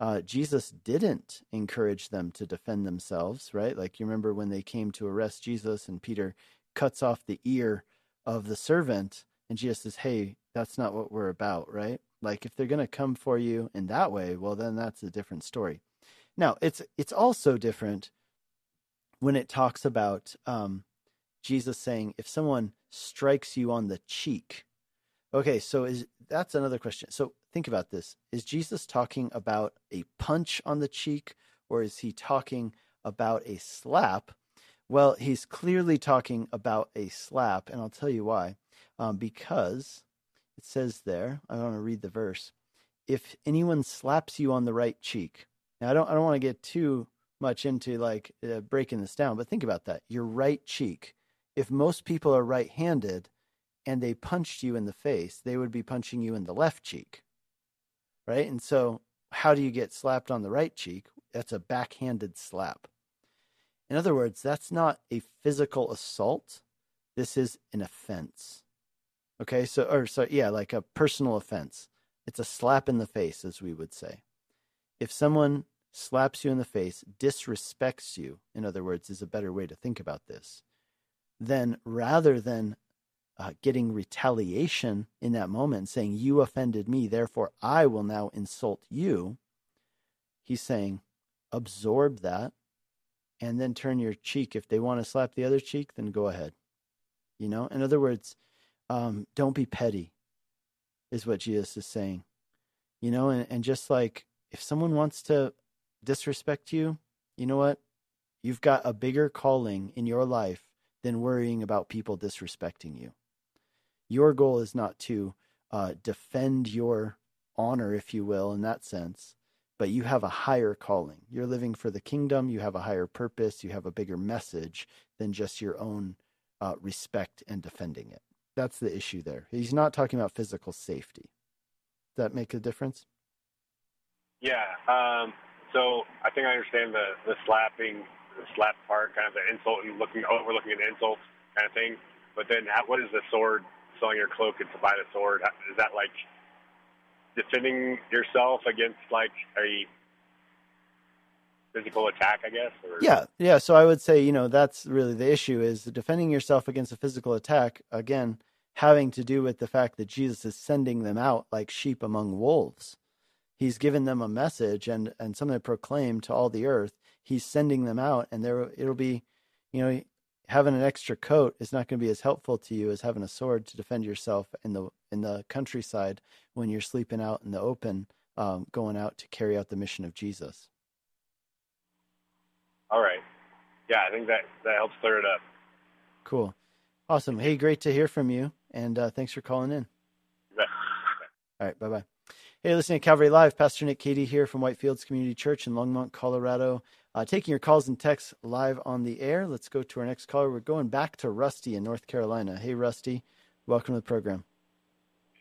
uh, Jesus didn't encourage them to defend themselves, right? Like you remember when they came to arrest Jesus and Peter cuts off the ear of the servant, and Jesus says, Hey, that's not what we're about, right? Like if they're going to come for you in that way, well, then that's a different story. Now, it's it's also different when it talks about um, Jesus saying, if someone strikes you on the cheek. Okay, so is that's another question. So think about this. Is Jesus talking about a punch on the cheek or is he talking about a slap? Well, he's clearly talking about a slap, and I'll tell you why. Um, because it says there, I want to read the verse. If anyone slaps you on the right cheek, now I don't, I don't want to get too much into like uh, breaking this down, but think about that. Your right cheek if most people are right handed and they punched you in the face, they would be punching you in the left cheek. Right? And so, how do you get slapped on the right cheek? That's a backhanded slap. In other words, that's not a physical assault. This is an offense. Okay, so, or so, yeah, like a personal offense. It's a slap in the face, as we would say. If someone slaps you in the face, disrespects you, in other words, is a better way to think about this then rather than uh, getting retaliation in that moment, saying, You offended me, therefore I will now insult you, he's saying, Absorb that and then turn your cheek. If they want to slap the other cheek, then go ahead. You know, in other words, um, don't be petty, is what Jesus is saying. You know, and, and just like if someone wants to disrespect you, you know what? You've got a bigger calling in your life than worrying about people disrespecting you. Your goal is not to uh, defend your honor, if you will, in that sense, but you have a higher calling. You're living for the kingdom, you have a higher purpose, you have a bigger message than just your own uh, respect and defending it. That's the issue there. He's not talking about physical safety. Does that make a difference? Yeah. Um, so I think I understand the, the slapping the slap part, kind of the insult and looking overlooking an insult kind of thing. But then, how, what is the sword? Selling your cloak and to buy the sword is that like defending yourself against like a physical attack? I guess. Or? Yeah, yeah. So I would say you know that's really the issue is defending yourself against a physical attack. Again, having to do with the fact that Jesus is sending them out like sheep among wolves. He's given them a message and, and something to proclaim to all the earth. He's sending them out, and there it'll be, you know, having an extra coat is not going to be as helpful to you as having a sword to defend yourself in the in the countryside when you're sleeping out in the open, um, going out to carry out the mission of Jesus. All right. Yeah, I think that that helps clear it up. Cool. Awesome. Hey, great to hear from you, and uh, thanks for calling in. All right. Bye bye. Hey, listening to Calvary Live, Pastor Nick Cady here from Whitefields Community Church in Longmont, Colorado. Uh, taking your calls and texts live on the air. Let's go to our next caller. We're going back to Rusty in North Carolina. Hey, Rusty. Welcome to the program.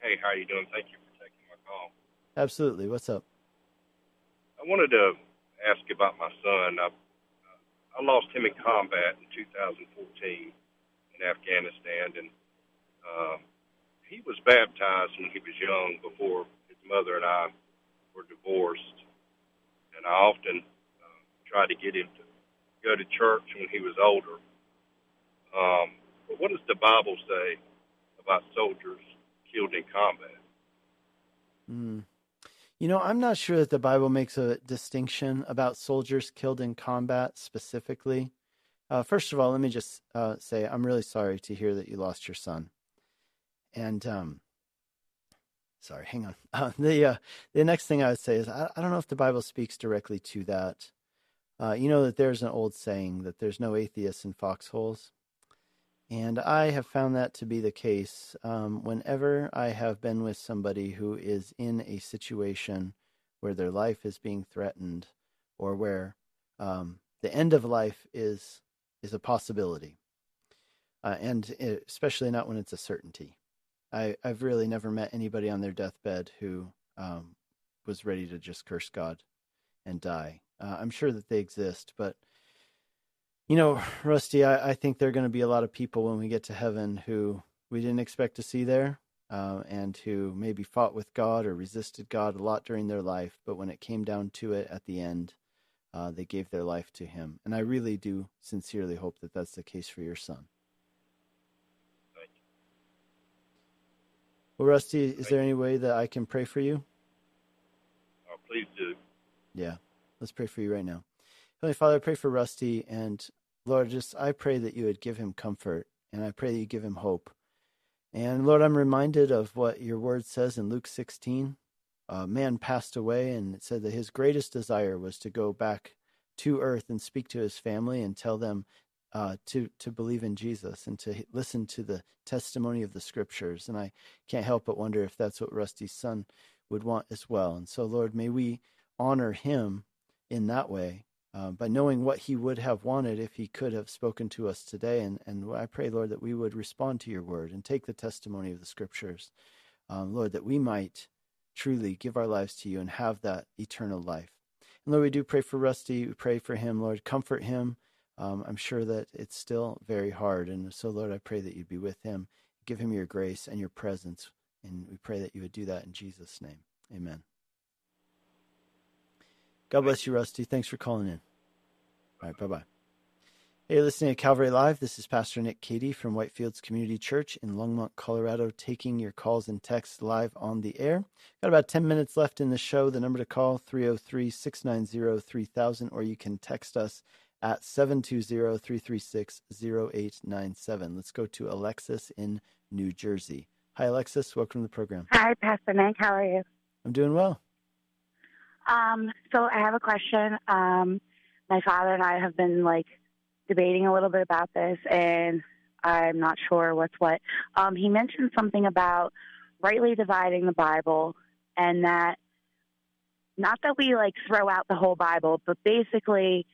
Hey, how are you doing? Thank you for taking my call. Absolutely. What's up? I wanted to ask about my son. I, I lost him in combat in 2014 in Afghanistan, and um, he was baptized when he was young before mother and I were divorced. And I often uh, tried to get him to go to church when he was older. Um, but what does the Bible say about soldiers killed in combat? Mm. You know, I'm not sure that the Bible makes a distinction about soldiers killed in combat specifically. Uh, first of all, let me just uh, say I'm really sorry to hear that you lost your son. And um, sorry, hang on. *laughs* Uh, the uh, the next thing I would say is I, I, don't know if the Bible speaks directly to that. Uh, you know that there's an old saying that there's no atheists in foxholes, and I have found that to be the case. Um, whenever I have been with somebody who is in a situation where their life is being threatened, or where um, the end of life is is a possibility, uh, and it, especially not when it's a certainty. I, I've really never met anybody on their deathbed who um, was ready to just curse God and die. Uh, I'm sure that they exist, but you know, *sighs* Rusty, I, I think there are going to be a lot of people when we get to heaven who we didn't expect to see there, uh, and who maybe fought with God or resisted God a lot during their life, but when it came down to it at the end, uh, they gave their life to Him. And I really do sincerely hope that that's the case for your son. Well, Rusty, is there any way that I can pray for you? Oh, please do. Yeah, let's pray for you right now. Heavenly Father, I pray for Rusty, and Lord, just I pray that you would give him comfort, and I pray that you give him hope. And Lord, I'm reminded of what your word says in Luke 16. A man passed away, and it said that his greatest desire was to go back to earth and speak to his family and tell them uh, to to believe in Jesus and to listen to the testimony of the Scriptures. And I can't help but wonder if that's what Rusty's son would want as well. And so, Lord, may we honor him in that way uh, by knowing what he would have wanted if he could have spoken to us today. And and I pray, Lord, that we would respond to your word and take the testimony of the Scriptures, um, Lord, that we might truly give our lives to you and have that eternal life. And Lord, we do pray for Rusty. We pray for him, Lord. Comfort him um, I'm sure that it's still very hard. And so, Lord, I pray that you'd be with him, give him your grace and your presence. And we pray that you would do that in Jesus' name. Amen. God bless you, Rusty. Thanks for calling in. All right, bye bye. Hey, listening to Calvary Live. This is Pastor Nick Cady from Whitefields Community Church in Longmont, Colorado, taking your calls and texts live on the air. Got about 10 minutes left in the show. The number to call 303 690 3000, or you can text us at 720-336-0897. Let's go to Alexis in New Jersey. Hi, Alexis. Welcome to the program. Hi, Pastor Nick. How are you? I'm doing well. Um, so I have a question. Um, my father and I have been like debating a little bit about this, and I'm not sure what's what. Um, he mentioned something about rightly dividing the Bible, and that not that we like throw out the whole Bible, but basically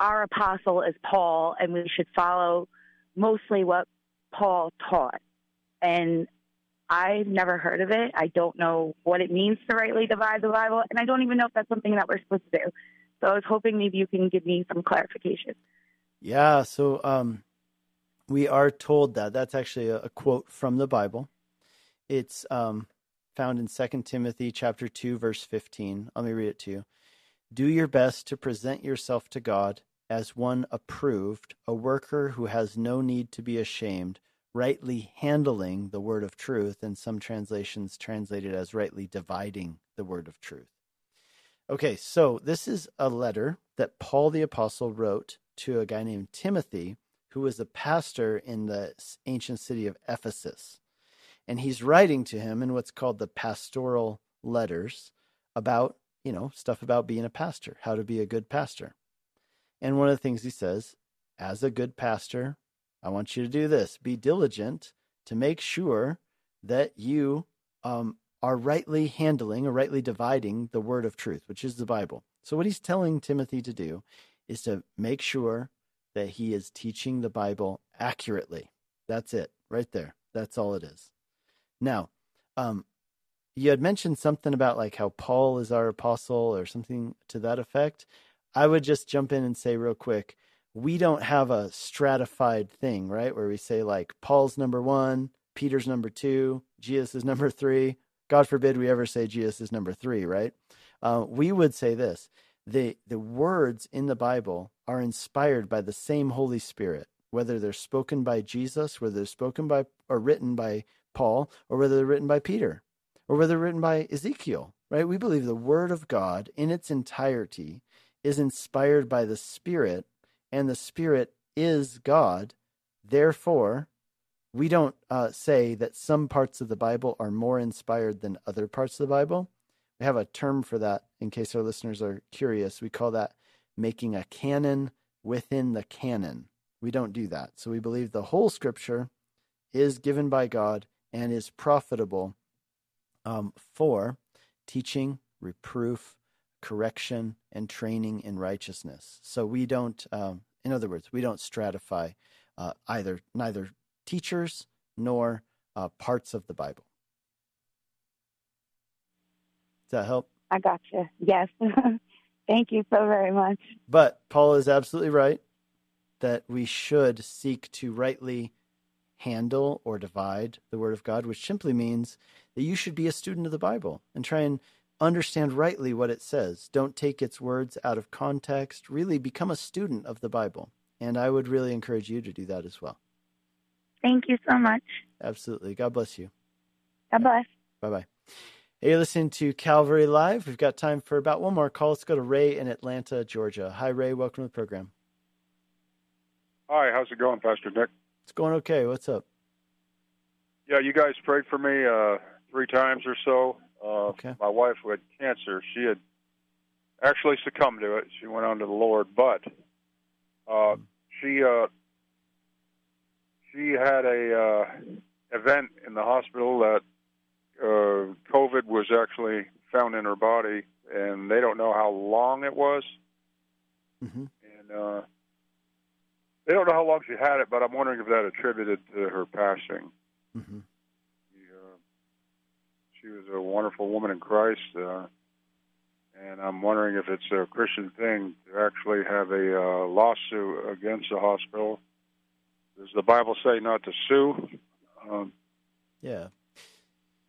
our apostle is Paul, and we should follow mostly what Paul taught. And I've never heard of it. I don't know what it means to rightly divide the Bible, and I don't even know if that's something that we're supposed to do. So I was hoping maybe you can give me some clarification. Yeah, so um, we are told that. That's actually a, a quote from the Bible. It's um, found in Second Timothy chapter 2, verse 15. Let me read it to you. Do your best to present yourself to God as one approved, a worker who has no need to be ashamed, rightly handling the word of truth, and some translations translated as rightly dividing the word of truth. Okay, so this is a letter that Paul the Apostle wrote to a guy named Timothy, who was a pastor in the ancient city of Ephesus. And he's writing to him in what's called the pastoral letters about, you know, stuff about being a pastor, how to be a good pastor. And one of the things he says, as a good pastor, I want you to do this be diligent to make sure that you um, are rightly handling or rightly dividing the word of truth, which is the Bible. So, what he's telling Timothy to do is to make sure that he is teaching the Bible accurately. That's it, right there. That's all it is. Now, um, you had mentioned something about like how Paul is our apostle or something to that effect. I would just jump in and say real quick we don't have a stratified thing, right? Where we say like Paul's number one, Peter's number two, Jesus is number three. God forbid we ever say Jesus is number three, right? Uh, we would say this: the the words in the Bible are inspired by the same Holy Spirit, whether they're spoken by Jesus, whether they're spoken by or written by Paul, or whether they're written by Peter, or whether they're written by Ezekiel, right? We believe the Word of God in its entirety is inspired by the Spirit and the Spirit is God. Therefore, we don't uh, say that some parts of the Bible are more inspired than other parts of the Bible. We have a term for that in case our listeners are curious. We call that making a canon within the canon. We don't do that. So we believe the whole scripture is given by God and is profitable um, for teaching, reproof, correction, and training in righteousness. So we don't, um, in other words, we don't stratify uh, either neither teachers nor uh, parts of the Bible. Does that help? I got you. Yes. *laughs* Thank you so very much. But Paul is absolutely right that we should seek to rightly handle or divide the Word of God, which simply means that you should be a student of the Bible and try and understand rightly what it says. Don't take its words out of context. Really become a student of the Bible. And I would really encourage you to do that as well. Thank you so much. Absolutely. God bless you. God bless. Bye bye. Hey, you're listening to Calvary Live. We've got time for about one more call. Let's go to Ray in Atlanta, Georgia. Hi, Ray. Welcome to the program. Hi, how's it going, Pastor Nick? It's going okay. What's up? Yeah, you guys prayed for me uh, three times or so. Uh, okay. My wife who had cancer, she had actually succumbed to it. She went on to the Lord, but uh, she uh, she had a uh, event in the hospital that uh, COVID was actually found in her body, and they don't know how long it was, mm-hmm. and uh, they don't know how long she had it. But I'm wondering if that attributed to her passing. Mm-hmm. She was a wonderful woman in Christ, uh, and I'm wondering if it's a Christian thing to actually have a uh, lawsuit against the hospital. Does the Bible say not to sue? Um, yeah.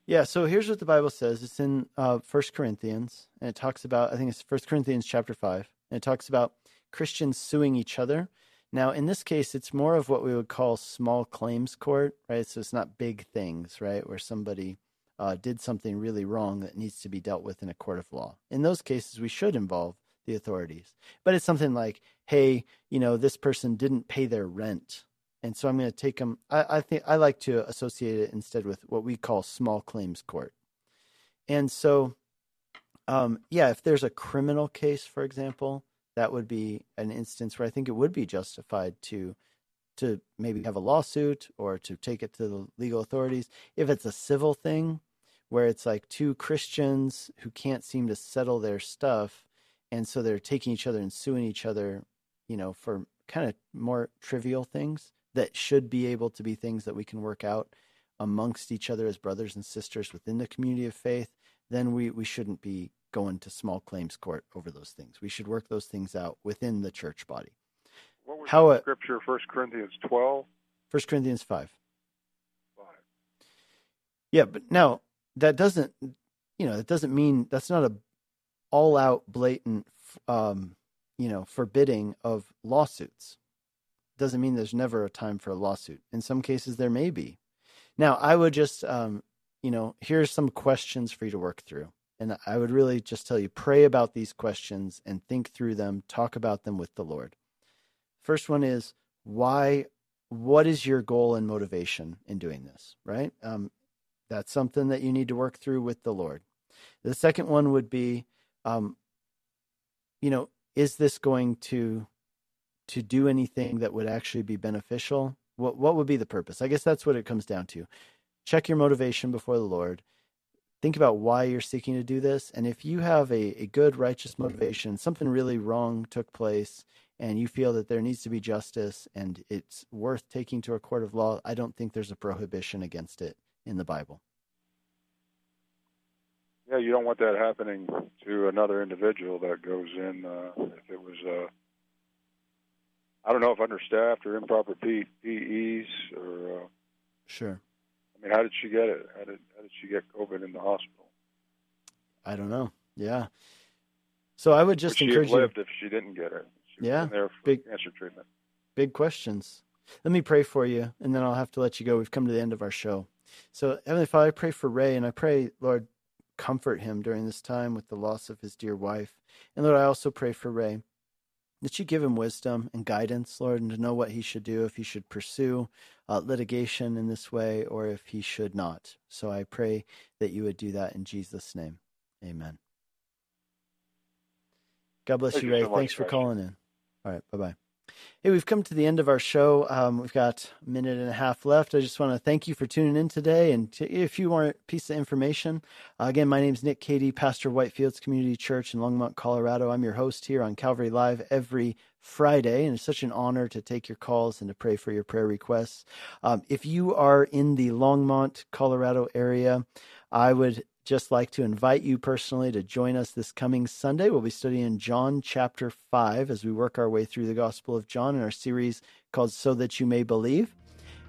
Yeah, so here's what the Bible says. It's in uh, 1 Corinthians, and it talks about, I think it's 1 Corinthians chapter 5, and it talks about Christians suing each other. Now, in this case, it's more of what we would call small claims court, right? So it's not big things, right? Where somebody uh, did something really wrong that needs to be dealt with in a court of law. In those cases, we should involve the authorities. But it's something like, hey, you know, this person didn't pay their rent. And so I'm going to take them. I, I think I like to associate it instead with what we call small claims court. And so, um, yeah, if there's a criminal case, for example, that would be an instance where I think it would be justified to to maybe have a lawsuit or to take it to the legal authorities. If it's a civil thing, where it's like two Christians who can't seem to settle their stuff, and so they're taking each other and suing each other, you know, for kind of more trivial things that should be able to be things that we can work out amongst each other as brothers and sisters within the community of faith, then we, we shouldn't be going to small claims court over those things. We should work those things out within the church body. What was How the scripture? First Corinthians twelve. First Corinthians five. Five. Yeah, but now that doesn't you know that doesn't mean that's not a all out blatant um, you know forbidding of lawsuits doesn't mean there's never a time for a lawsuit. In some cases, there may be. Now, I would just, um, you know, here's some questions for you to work through. And I would really just tell you pray about these questions and think through them, talk about them with the Lord. First one is why, what is your goal and motivation in doing this, right? Um, that's something that you need to work through with the Lord. The second one would be, um, you know, is this going to to do anything that would actually be beneficial? What what would be the purpose? I guess that's what it comes down to. Check your motivation before the Lord. Think about why you're seeking to do this. And if you have a, a good, righteous motivation, something really wrong took place, and you feel that there needs to be justice and it's worth taking to a court of law, I don't think there's a prohibition against it in the Bible. Yeah, you don't want that happening to another individual that goes in. Uh, if it was, uh, I don't know if understaffed or improper P- PEs or. Uh, sure. I mean, how did she get it? How did how did she get COVID in the hospital? I don't know. Yeah. So I would just would encourage she lived if she didn't get it. She yeah. there for big cancer treatment. Big questions. Let me pray for you, and then I'll have to let you go. We've come to the end of our show. So, Heavenly Father, I pray for Ray, and I pray, Lord, comfort him during this time with the loss of his dear wife. And Lord, I also pray for Ray that you give him wisdom and guidance, Lord, and to know what he should do, if he should pursue uh, litigation in this way or if he should not. So I pray that you would do that in Jesus' name. Amen. God bless Thank you, Ray. so much, Thanks for Pastor. calling in. All right. Bye bye. Hey, we've come to the end of our show. Um, we've got a minute and a half left. I just want to thank you for tuning in today. And to, if you want a piece of information, uh, again, my name is Nick Cady, pastor of Whitefields Community Church in Longmont, Colorado. I'm your host here on Calvary Live every Friday, and it's such an honor to take your calls and to pray for your prayer requests. Um, if you are in the Longmont, Colorado area, I would just like to invite you personally to join us this coming Sunday. We'll be studying John chapter 5 as we work our way through the Gospel of John in our series called So That You May Believe.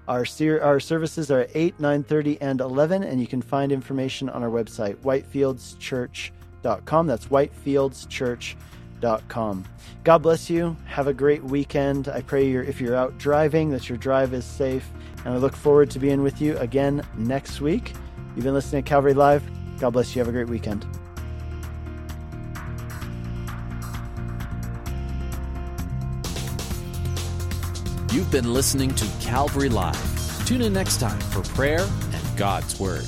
Our, ser- our services are at 8, 9.30, and 11, and you can find information on our website, whitefieldschurch.com. That's whitefieldschurch.com. God bless you. Have a great weekend. I pray you're, if you're out driving that your drive is safe, and I look forward to being with you again next week. You've been listening to Calvary Live. God bless you. Have a great weekend. You've been listening to Calvary Live. Tune in next time for prayer and God's Word.